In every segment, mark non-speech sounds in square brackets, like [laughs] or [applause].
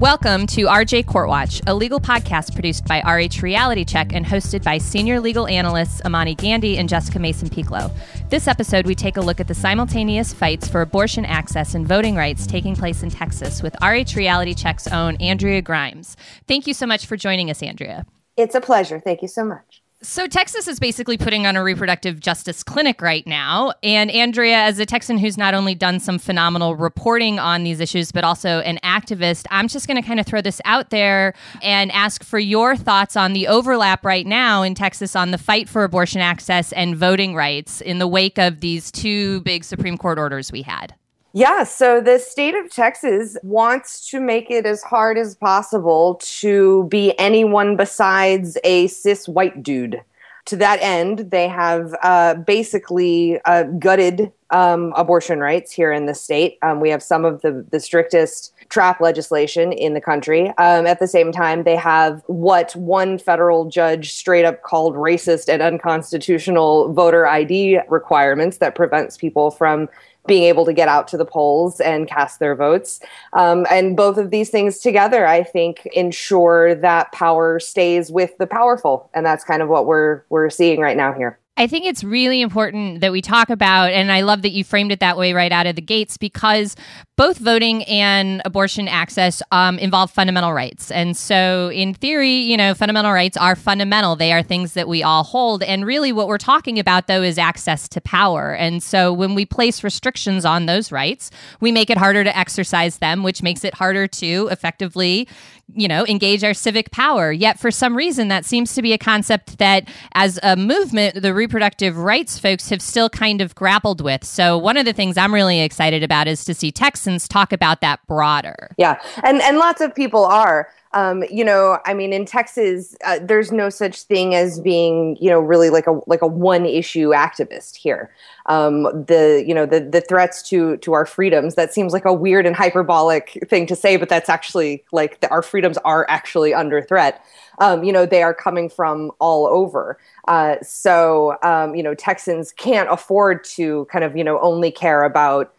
Welcome to RJ Courtwatch, a legal podcast produced by RH Reality Check and hosted by senior legal analysts Imani Gandhi and Jessica Mason Pieklo. This episode, we take a look at the simultaneous fights for abortion access and voting rights taking place in Texas with RH Reality Check's own Andrea Grimes. Thank you so much for joining us, Andrea. It's a pleasure. Thank you so much. So, Texas is basically putting on a reproductive justice clinic right now. And Andrea, as a Texan who's not only done some phenomenal reporting on these issues, but also an activist, I'm just going to kind of throw this out there and ask for your thoughts on the overlap right now in Texas on the fight for abortion access and voting rights in the wake of these two big Supreme Court orders we had. Yeah, so the state of Texas wants to make it as hard as possible to be anyone besides a cis white dude. To that end, they have uh, basically uh, gutted um, abortion rights here in the state. Um, we have some of the, the strictest trap legislation in the country. Um, at the same time, they have what one federal judge straight up called racist and unconstitutional voter ID requirements that prevents people from being able to get out to the polls and cast their votes. Um, and both of these things together, I think, ensure that power stays with the powerful, and that's kind of what we're we're seeing right now here. I think it's really important that we talk about, and I love that you framed it that way right out of the gates because both voting and abortion access um, involve fundamental rights. And so, in theory, you know, fundamental rights are fundamental. They are things that we all hold. And really, what we're talking about, though, is access to power. And so, when we place restrictions on those rights, we make it harder to exercise them, which makes it harder to effectively you know, engage our civic power. Yet, for some reason, that seems to be a concept that, as a movement, the reproductive rights folks have still kind of grappled with. So, one of the things I'm really excited about is to see Texans talk about that broader. Yeah, and and lots of people are. Um, you know, I mean, in Texas, uh, there's no such thing as being, you know, really like a like a one issue activist here. Um, the you know the the threats to to our freedoms that seems like a weird and hyperbolic thing to say, but that's actually like the, our freedoms are actually under threat. Um, you know, they are coming from all over. Uh, so um, you know, Texans can't afford to kind of you know only care about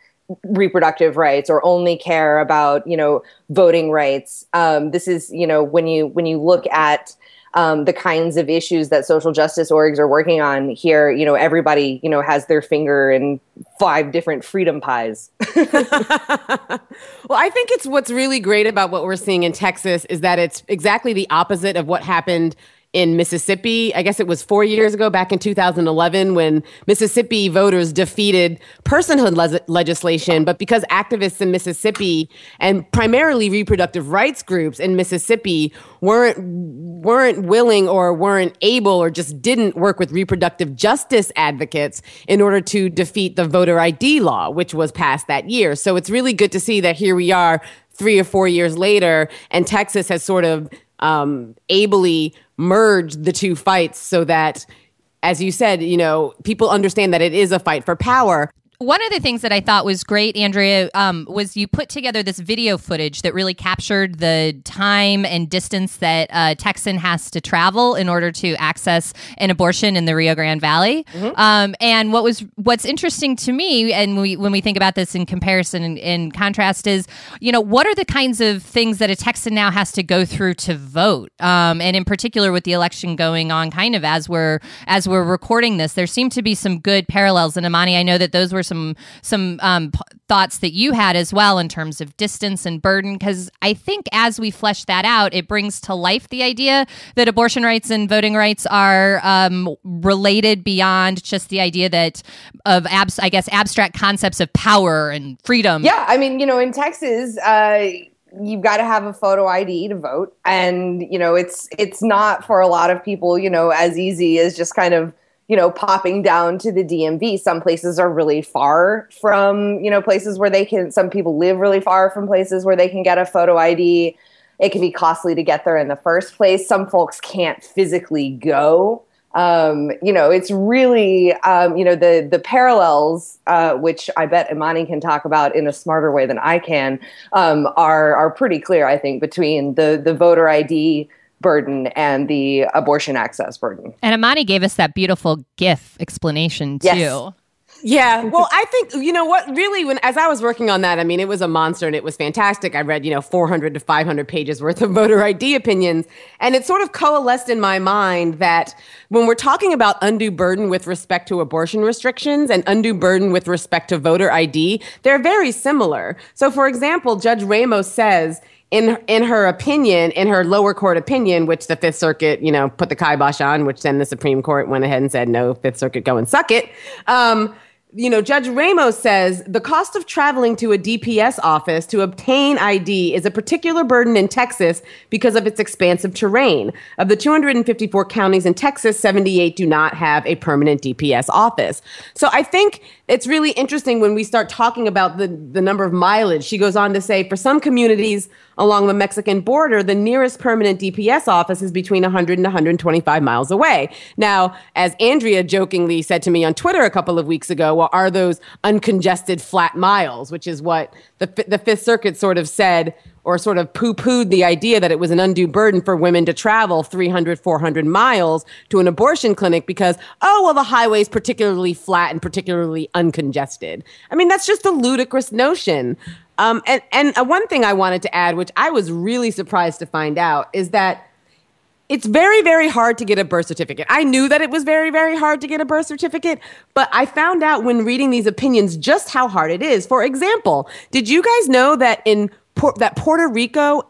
reproductive rights or only care about you know voting rights. Um, this is you know when you when you look at um, the kinds of issues that social justice orgs are working on here you know everybody you know has their finger in five different freedom pies. [laughs] Well i think it's what's really great about what we're seeing in texas is that it's exactly the opposite of what happened in Mississippi. I guess it was four years ago, back in 2011, when Mississippi voters defeated personhood le- legislation. But because activists in Mississippi and primarily reproductive rights groups in Mississippi weren't weren't willing or weren't able or just didn't work with reproductive justice advocates in order to defeat the voter ID law, which was passed that year. So it's really good to see that here we are three or four years later, and Texas has sort of um, ably merge the two fights so that as you said, you know, people understand that it is a fight for power. One of the things that I thought was great, Andrea, um, was you put together this video footage that really captured the time and distance that a Texan has to travel in order to access an abortion in the Rio Grande Valley. Mm-hmm. Um, and what was what's interesting to me, and we, when we think about this in comparison and in contrast, is you know what are the kinds of things that a Texan now has to go through to vote, um, and in particular with the election going on, kind of as we're as we're recording this, there seem to be some good parallels. And Imani, I know that those were some some um, p- thoughts that you had as well in terms of distance and burden because I think as we flesh that out, it brings to life the idea that abortion rights and voting rights are um, related beyond just the idea that of abs- I guess abstract concepts of power and freedom. Yeah, I mean, you know, in Texas. Uh, you've got to have a photo ID to vote and you know it's it's not for a lot of people you know as easy as just kind of you know, popping down to the DMV. Some places are really far from, you know, places where they can, some people live really far from places where they can get a photo ID. It can be costly to get there in the first place. Some folks can't physically go. Um, you know, it's really, um, you know, the the parallels, uh, which I bet Imani can talk about in a smarter way than I can, um, are are pretty clear. I think between the the voter ID burden and the abortion access burden. And Imani gave us that beautiful GIF explanation too. Yes. Yeah. Well, I think, you know what, really, when as I was working on that, I mean, it was a monster and it was fantastic. I read, you know, 400 to 500 pages worth of voter ID opinions. And it sort of coalesced in my mind that when we're talking about undue burden with respect to abortion restrictions and undue burden with respect to voter ID, they're very similar. So, for example, Judge Ramos says, in in her opinion, in her lower court opinion, which the Fifth Circuit, you know, put the kibosh on, which then the Supreme Court went ahead and said, "No, Fifth Circuit, go and suck it." Um, you know, Judge Ramos says the cost of traveling to a DPS office to obtain ID is a particular burden in Texas because of its expansive terrain. Of the 254 counties in Texas, 78 do not have a permanent DPS office. So I think it's really interesting when we start talking about the, the number of mileage. She goes on to say for some communities along the Mexican border, the nearest permanent DPS office is between 100 and 125 miles away. Now, as Andrea jokingly said to me on Twitter a couple of weeks ago, well, are those uncongested flat miles, which is what the, the Fifth Circuit sort of said or sort of poo pooed the idea that it was an undue burden for women to travel 300, 400 miles to an abortion clinic because, oh, well, the highway is particularly flat and particularly uncongested. I mean, that's just a ludicrous notion. Um, and and uh, one thing I wanted to add, which I was really surprised to find out, is that it's very, very hard to get a birth certificate. I knew that it was very, very hard to get a birth certificate, but I found out when reading these opinions just how hard it is. For example, did you guys know that in that Puerto Rico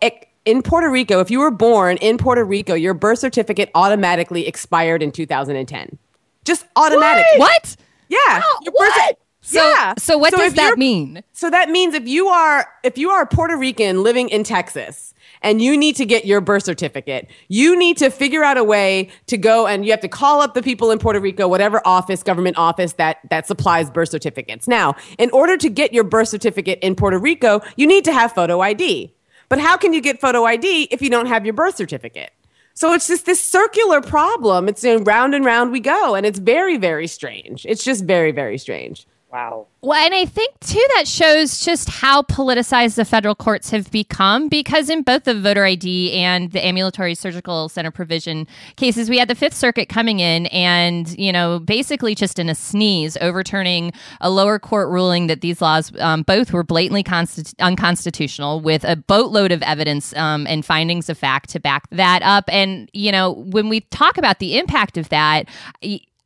in Puerto Rico, if you were born in Puerto Rico, your birth certificate automatically expired in 2010. Just automatic. What? Yeah. Oh, your what? So, yeah. So what so does that mean? So that means if you are if you are Puerto Rican living in Texas and you need to get your birth certificate, you need to figure out a way to go and you have to call up the people in Puerto Rico, whatever office, government office that that supplies birth certificates. Now, in order to get your birth certificate in Puerto Rico, you need to have photo ID. But how can you get photo ID if you don't have your birth certificate? So it's just this circular problem. It's know, round and round we go, and it's very, very strange. It's just very, very strange. Wow. Well, and I think too that shows just how politicized the federal courts have become because in both the voter ID and the ambulatory surgical center provision cases, we had the Fifth Circuit coming in and, you know, basically just in a sneeze, overturning a lower court ruling that these laws um, both were blatantly constitu- unconstitutional with a boatload of evidence um, and findings of fact to back that up. And, you know, when we talk about the impact of that,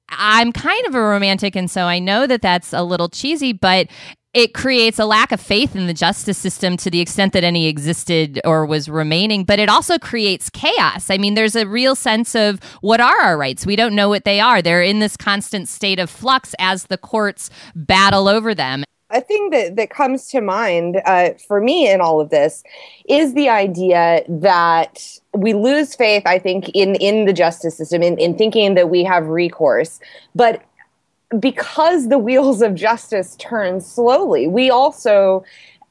I'm kind of a romantic, and so I know that that's a little cheesy, but it creates a lack of faith in the justice system to the extent that any existed or was remaining, but it also creates chaos. I mean, there's a real sense of what are our rights? We don't know what they are. They're in this constant state of flux as the courts battle over them a thing that, that comes to mind uh, for me in all of this is the idea that we lose faith, I think, in, in the justice system, in, in thinking that we have recourse. But because the wheels of justice turn slowly, we also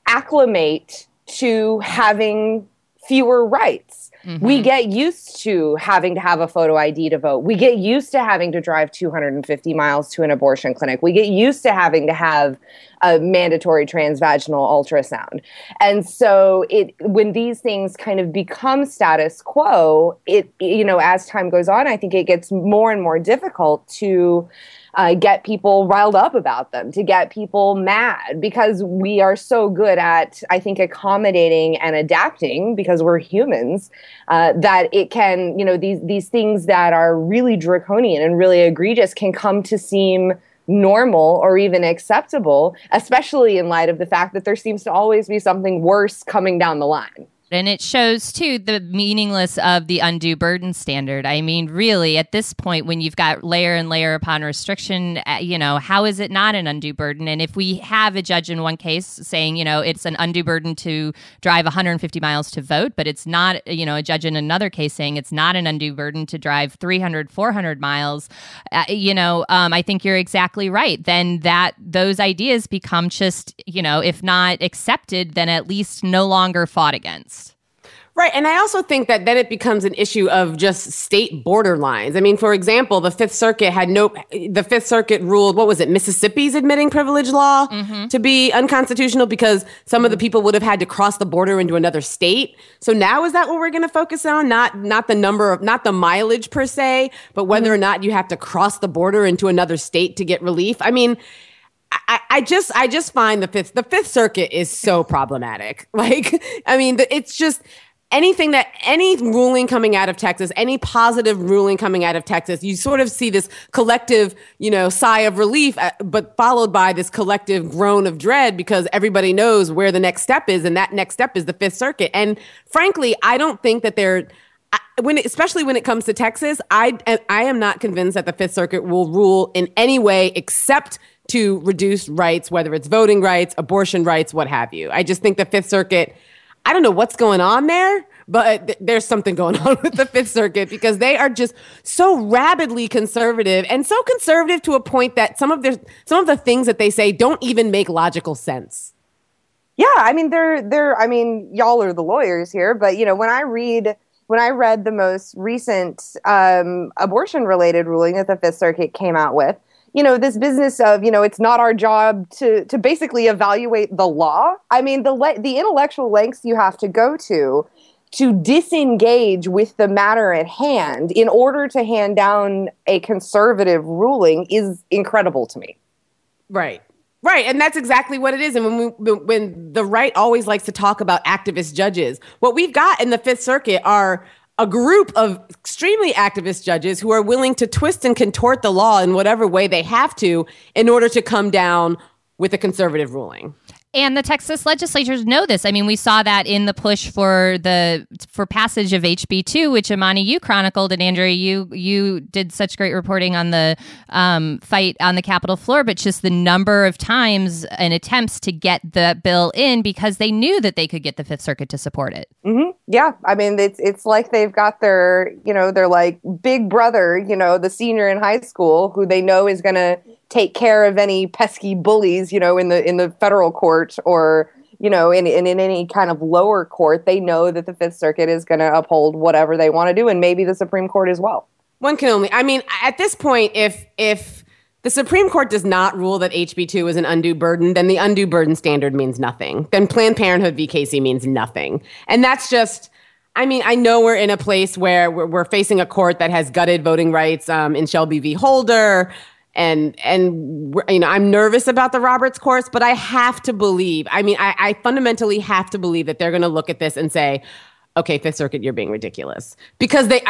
acclimate to having fewer rights. Mm-hmm. We get used to having to have a photo ID to vote. We get used to having to drive 250 miles to an abortion clinic. We get used to having to have a mandatory transvaginal ultrasound. And so it when these things kind of become status quo, it you know, as time goes on, I think it gets more and more difficult to uh, get people riled up about them, to get people mad because we are so good at, I think, accommodating and adapting because we're humans. Uh, that it can, you know, these these things that are really draconian and really egregious can come to seem normal or even acceptable, especially in light of the fact that there seems to always be something worse coming down the line. And it shows too the meaningless of the undue burden standard. I mean, really, at this point, when you've got layer and layer upon restriction, uh, you know, how is it not an undue burden? And if we have a judge in one case saying, you know, it's an undue burden to drive 150 miles to vote, but it's not, you know, a judge in another case saying it's not an undue burden to drive 300, 400 miles, uh, you know, um, I think you're exactly right. Then that those ideas become just, you know, if not accepted, then at least no longer fought against. Right. And I also think that then it becomes an issue of just state borderlines. I mean, for example, the Fifth Circuit had no, the Fifth Circuit ruled, what was it, Mississippi's admitting privilege law mm-hmm. to be unconstitutional because some of the people would have had to cross the border into another state. So now is that what we're going to focus on? Not, not the number of, not the mileage per se, but whether mm-hmm. or not you have to cross the border into another state to get relief. I mean, I, I, just I just find the fifth the Fifth Circuit is so problematic. [laughs] Like I mean, it's just anything that any ruling coming out of Texas, any positive ruling coming out of Texas, you sort of see this collective, you know, sigh of relief, uh, but followed by this collective groan of dread because everybody knows where the next step is, and that next step is the Fifth Circuit. And frankly, I don't think that they're when especially when it comes to Texas, I I am not convinced that the Fifth Circuit will rule in any way except to reduce rights, whether it's voting rights, abortion rights, what have you. I just think the Fifth Circuit. I don't know what's going on there, but th- there's something going on [laughs] with the Fifth Circuit because they are just so rabidly conservative and so conservative to a point that some of their some of the things that they say don't even make logical sense. Yeah, I mean they're they're I mean y'all are the lawyers here, but you know when I read when I read the most recent um, abortion related ruling that the Fifth Circuit came out with, you know, this business of, you know, it's not our job to to basically evaluate the law. I mean, the le- the intellectual lengths you have to go to to disengage with the matter at hand in order to hand down a conservative ruling is incredible to me. Right. Right, and that's exactly what it is. And when we, when the right always likes to talk about activist judges, what we've got in the Fifth Circuit are a group of extremely activist judges who are willing to twist and contort the law in whatever way they have to in order to come down with a conservative ruling. And the Texas legislatures know this. I mean, we saw that in the push for the for passage of HB two, which Imani you chronicled, and Andrea, you you did such great reporting on the um, fight on the Capitol floor, but just the number of times and attempts to get the bill in because they knew that they could get the Fifth Circuit to support it. Mm-hmm. Yeah, I mean, it's it's like they've got their you know they're like big brother, you know, the senior in high school who they know is going to take care of any pesky bullies, you know, in the in the federal court or you know, in, in, in any kind of lower court, they know that the Fifth Circuit is going to uphold whatever they want to do, and maybe the Supreme Court as well. One can only, I mean, at this point, if if the Supreme Court does not rule that HB two is an undue burden, then the undue burden standard means nothing. Then Planned Parenthood v. Casey means nothing, and that's just. I mean, I know we're in a place where we're, we're facing a court that has gutted voting rights um, in Shelby v. Holder and and you know i'm nervous about the roberts court but i have to believe i mean i, I fundamentally have to believe that they're going to look at this and say okay fifth circuit you're being ridiculous. Because they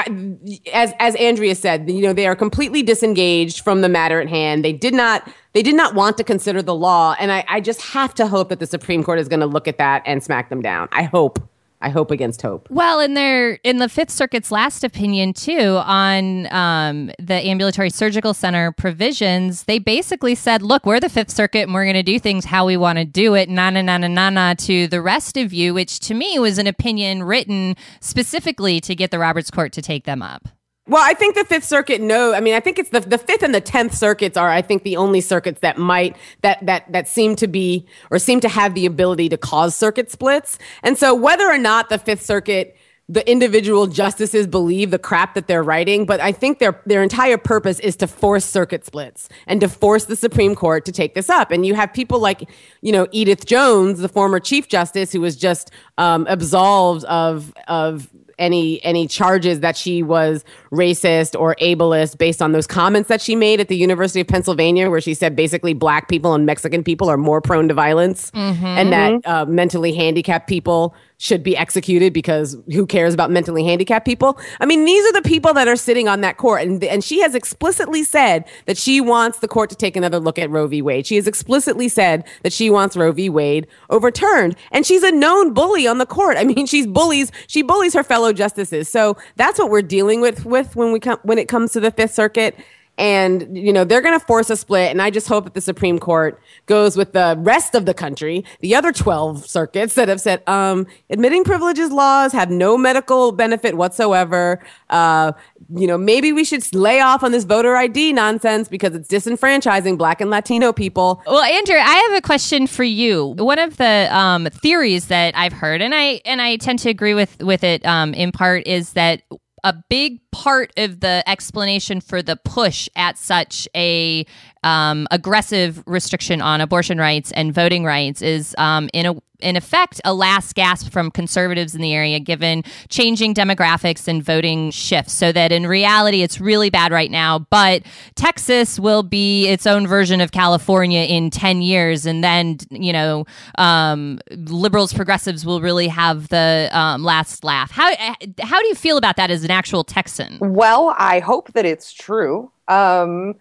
as as andrea said you know they are completely disengaged from the matter at hand. They did not they did not want to consider the law and i, I just have to hope that the supreme court is going to look at that and smack them down. I hope I hope against hope. Well, in their in the Fifth Circuit's last opinion too on um, the ambulatory surgical center provisions, they basically said, "Look, we're the Fifth Circuit, and we're going to do things how we want to do it." Na na na na na na to the rest of you, which to me was an opinion written specifically to get the Roberts Court to take them up. Well, I think the Fifth Circuit. No, I mean, I think it's the the Fifth and the Tenth Circuits are, I think, the only circuits that might that that that seem to be or seem to have the ability to cause circuit splits. And so, whether or not the Fifth Circuit the individual justices believe the crap that they're writing, but I think their their entire purpose is to force circuit splits and to force the Supreme Court to take this up. And you have people like, you know, Edith Jones, the former Chief Justice, who was just um, absolved of of any any charges that she was racist or ableist based on those comments that she made at the University of Pennsylvania, where she said basically black people and Mexican people are more prone to violence, mm-hmm. and that uh, mentally handicapped people should be executed because who cares about mentally handicapped people? I mean, these are the people that are sitting on that court. And, and she has explicitly said that she wants the court to take another look at Roe v. Wade. She has explicitly said that she wants Roe v. Wade overturned. And she's a known bully on the court. I mean, she's bullies, she bullies her fellow justices. So that's what we're dealing with, with when we come, when it comes to the Fifth Circuit and you know they're going to force a split and i just hope that the supreme court goes with the rest of the country the other 12 circuits that have said um, admitting privileges laws have no medical benefit whatsoever. Uh, you know maybe we should lay off on this voter id nonsense because it's disenfranchising black and latino people. Well andrea i have a question for you. One of the um, theories that i've heard and i and i tend to agree with with it um, in part is that a big part of the explanation for the push at such a um, aggressive restriction on abortion rights and voting rights is um, in a in effect, a last gasp from conservatives in the area, given changing demographics and voting shifts. So that in reality, it's really bad right now. But Texas will be its own version of California in 10 years. And then, you know, um, liberals, progressives will really have the um, last laugh. How, how do you feel about that as an actual Texan? Well, I hope that it's true. Um,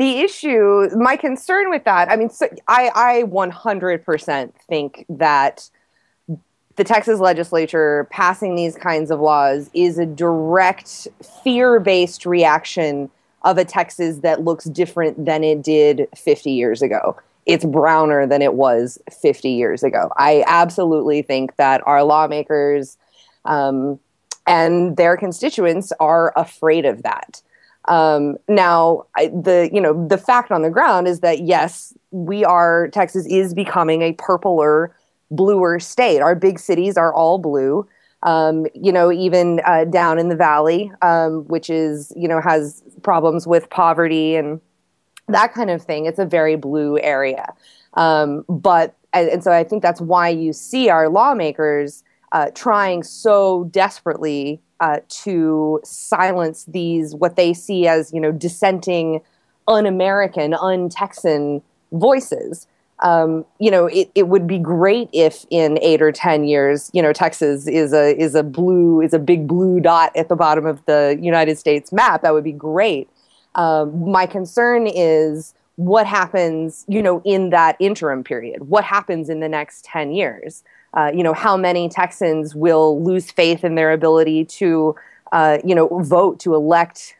the issue, my concern with that, I mean, so I, I 100% think that the Texas legislature passing these kinds of laws is a direct fear based reaction of a Texas that looks different than it did 50 years ago. It's browner than it was 50 years ago. I absolutely think that our lawmakers um, and their constituents are afraid of that. Um, now, I, the you know the fact on the ground is that yes, we are Texas is becoming a purpler, bluer state. Our big cities are all blue. Um, you know, even uh, down in the valley, um, which is you know has problems with poverty and that kind of thing. It's a very blue area, um, but and, and so I think that's why you see our lawmakers uh, trying so desperately uh, to silence these what they see as you know dissenting, un-American, un-Texan voices. Um, you know, it, it would be great if in eight or ten years, you know, Texas is a is a blue is a big blue dot at the bottom of the United States map. That would be great. Um, my concern is what happens, you know, in that interim period. What happens in the next ten years? Uh, you know, how many Texans will lose faith in their ability to, uh, you know, vote to elect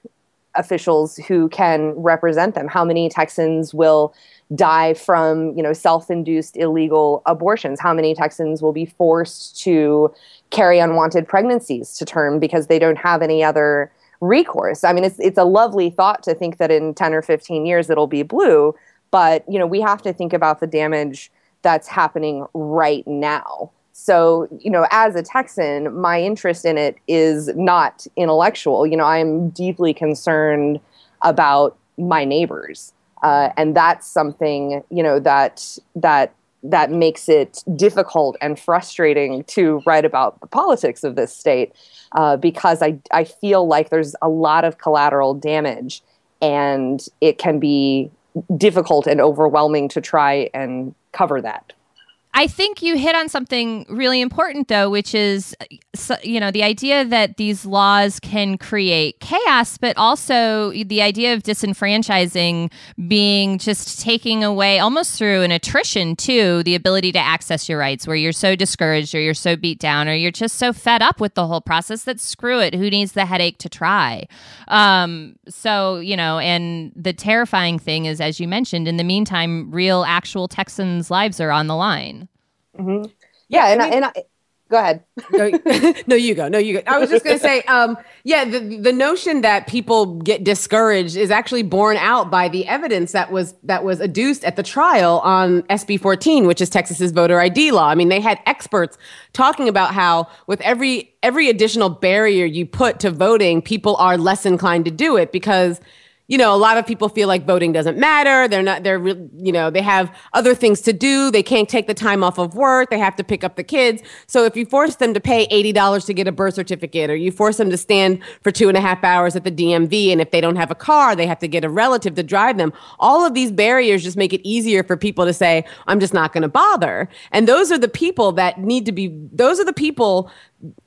officials who can represent them? How many Texans will die from, you know, self-induced illegal abortions? How many Texans will be forced to carry unwanted pregnancies to term because they don't have any other recourse? I mean, it's it's a lovely thought to think that in 10 or 15 years it'll be blue, but you know, we have to think about the damage that's happening right now. So, you know, as a Texan, my interest in it is not intellectual. You know, I'm deeply concerned about my neighbors. Uh, and that's something, you know, that that that makes it difficult and frustrating to write about the politics of this state uh, because I, I feel like there's a lot of collateral damage and it can be difficult and overwhelming to try and cover that. I think you hit on something really important, though, which is, you know, the idea that these laws can create chaos, but also the idea of disenfranchising being just taking away, almost through an attrition, too, the ability to access your rights, where you're so discouraged or you're so beat down or you're just so fed up with the whole process that screw it, who needs the headache to try? Um, so, you know, and the terrifying thing is, as you mentioned, in the meantime, real, actual Texans' lives are on the line. Mm-hmm. Yeah, and I, mean, I, and I, go ahead. [laughs] no, no, you go. No, you go. I was just going to say, um, yeah, the the notion that people get discouraged is actually borne out by the evidence that was that was adduced at the trial on SB 14, which is Texas's voter ID law. I mean, they had experts talking about how with every every additional barrier you put to voting, people are less inclined to do it because you know, a lot of people feel like voting doesn't matter. They're not, they're, you know, they have other things to do. They can't take the time off of work. They have to pick up the kids. So if you force them to pay $80 to get a birth certificate or you force them to stand for two and a half hours at the DMV, and if they don't have a car, they have to get a relative to drive them. All of these barriers just make it easier for people to say, I'm just not going to bother. And those are the people that need to be, those are the people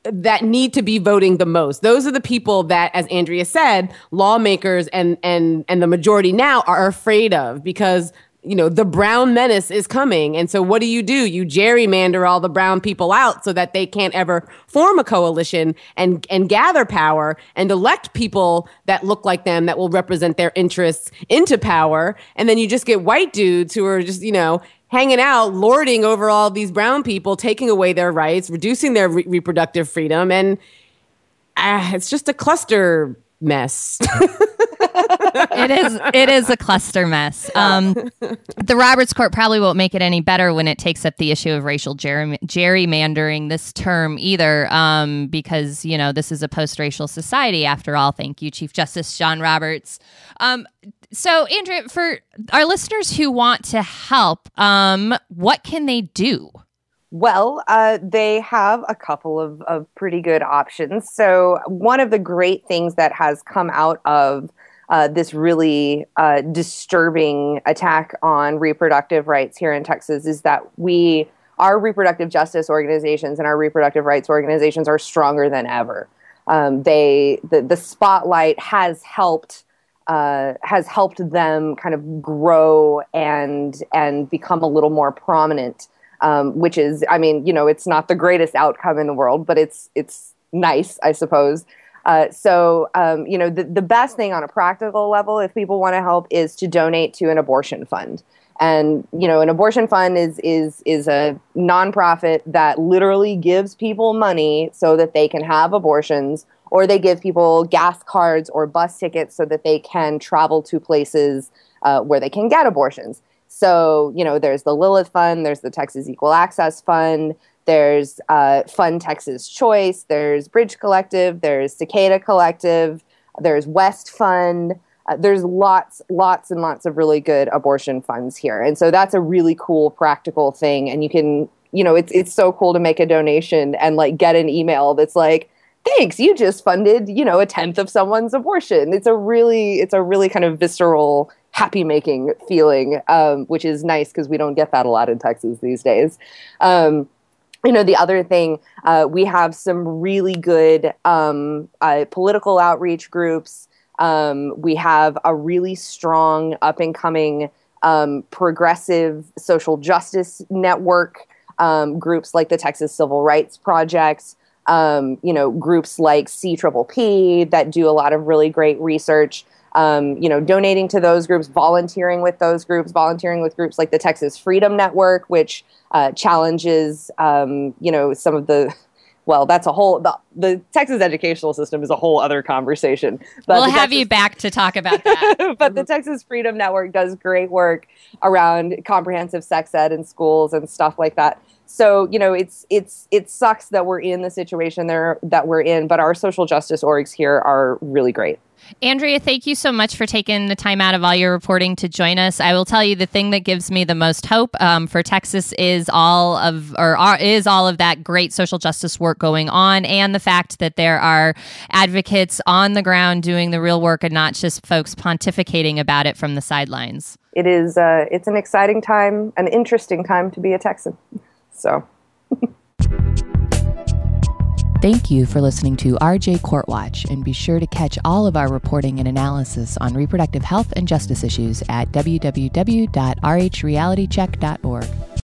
that need to be voting the most. Those are the people that, as Andrea said, lawmakers and and and the majority now are afraid of because you know the brown menace is coming. And so what do you do? You gerrymander all the brown people out so that they can't ever form a coalition and and gather power and elect people that look like them that will represent their interests into power. And then you just get white dudes who are just you know hanging out, lording over all these brown people, taking away their rights, reducing their re- reproductive freedom, and uh, it's just a cluster mess. it is. It is a cluster mess. [laughs] Um, the Roberts Court probably won't make it any better when it takes up the issue of racial gerrymandering this term either, um, because you know this is a post-racial society after all. Thank you, Chief Justice John Roberts. Um, so, Andrea, for our listeners who want to help, um, what can they do? Well, uh, they have a couple of, of pretty good options. So, one of the great things that has come out of uh, this really uh, disturbing attack on reproductive rights here in Texas is that we, our reproductive justice organizations and our reproductive rights organizations are stronger than ever. Um, they, the, the spotlight has helped. Uh, has helped them kind of grow and and become a little more prominent um, which is, I mean, you know, it's not the greatest outcome in the world, but it's it's nice, I suppose. Uh, so, um, you know, the, the best thing on a practical level, if people want to help, is to donate to an abortion fund. And you know, an abortion fund is is is a nonprofit that literally gives people money so that they can have abortions, or they give people gas cards or bus tickets so that they can travel to places uh, where they can get abortions. So, you know, there's the Lilith Fund, there's the Texas Equal Access Fund, there's uh, Fund Texas Choice, there's Bridge Collective, there's Cicada Collective, there's West Fund. Uh, there's lots, lots and lots of really good abortion funds here. And so that's a really cool, practical thing. And you can, you know, it's, it's so cool to make a donation and like get an email that's like, thanks, you just funded, you know, a tenth of someone's abortion. It's a really, it's a really kind of visceral happy making feeling, um, which is nice because we don't get that a lot in Texas these days. Um, you know, the other thing, uh, we have some really good um, uh, political outreach groups. Um, we have a really strong up and coming um, progressive social justice network um, groups like the Texas Civil Rights Project. Um, you know, groups like C Triple P that do a lot of really great research um, you know, donating to those groups, volunteering with those groups, volunteering with groups like the Texas Freedom Network, which uh, challenges, um, you know, some of the [laughs] well, that's a whole the, the, Texas educational system is a whole other conversation. But we'll have Texas, you back to talk about [laughs] that. but the Texas Freedom Network does great work around comprehensive sex ed in schools and stuff like that. So you know, it's it's it sucks that we're in the situation there that we're in, but our social justice orgs here are really great. Andrea, thank you so much for taking the time out of all your reporting to join us. I will tell you the thing that gives me the most hope um, for Texas is all of or are, is all of that great social justice work going on, and the fact that there are advocates on the ground doing the real work and not just folks pontificating about it from the sidelines. It is. Uh, it's an exciting time, an interesting time to be a Texan. So. [laughs] Thank you for listening to RJ Court Watch, and be sure to catch all of our reporting and analysis on reproductive health and justice issues at www.rhrealitycheck.org.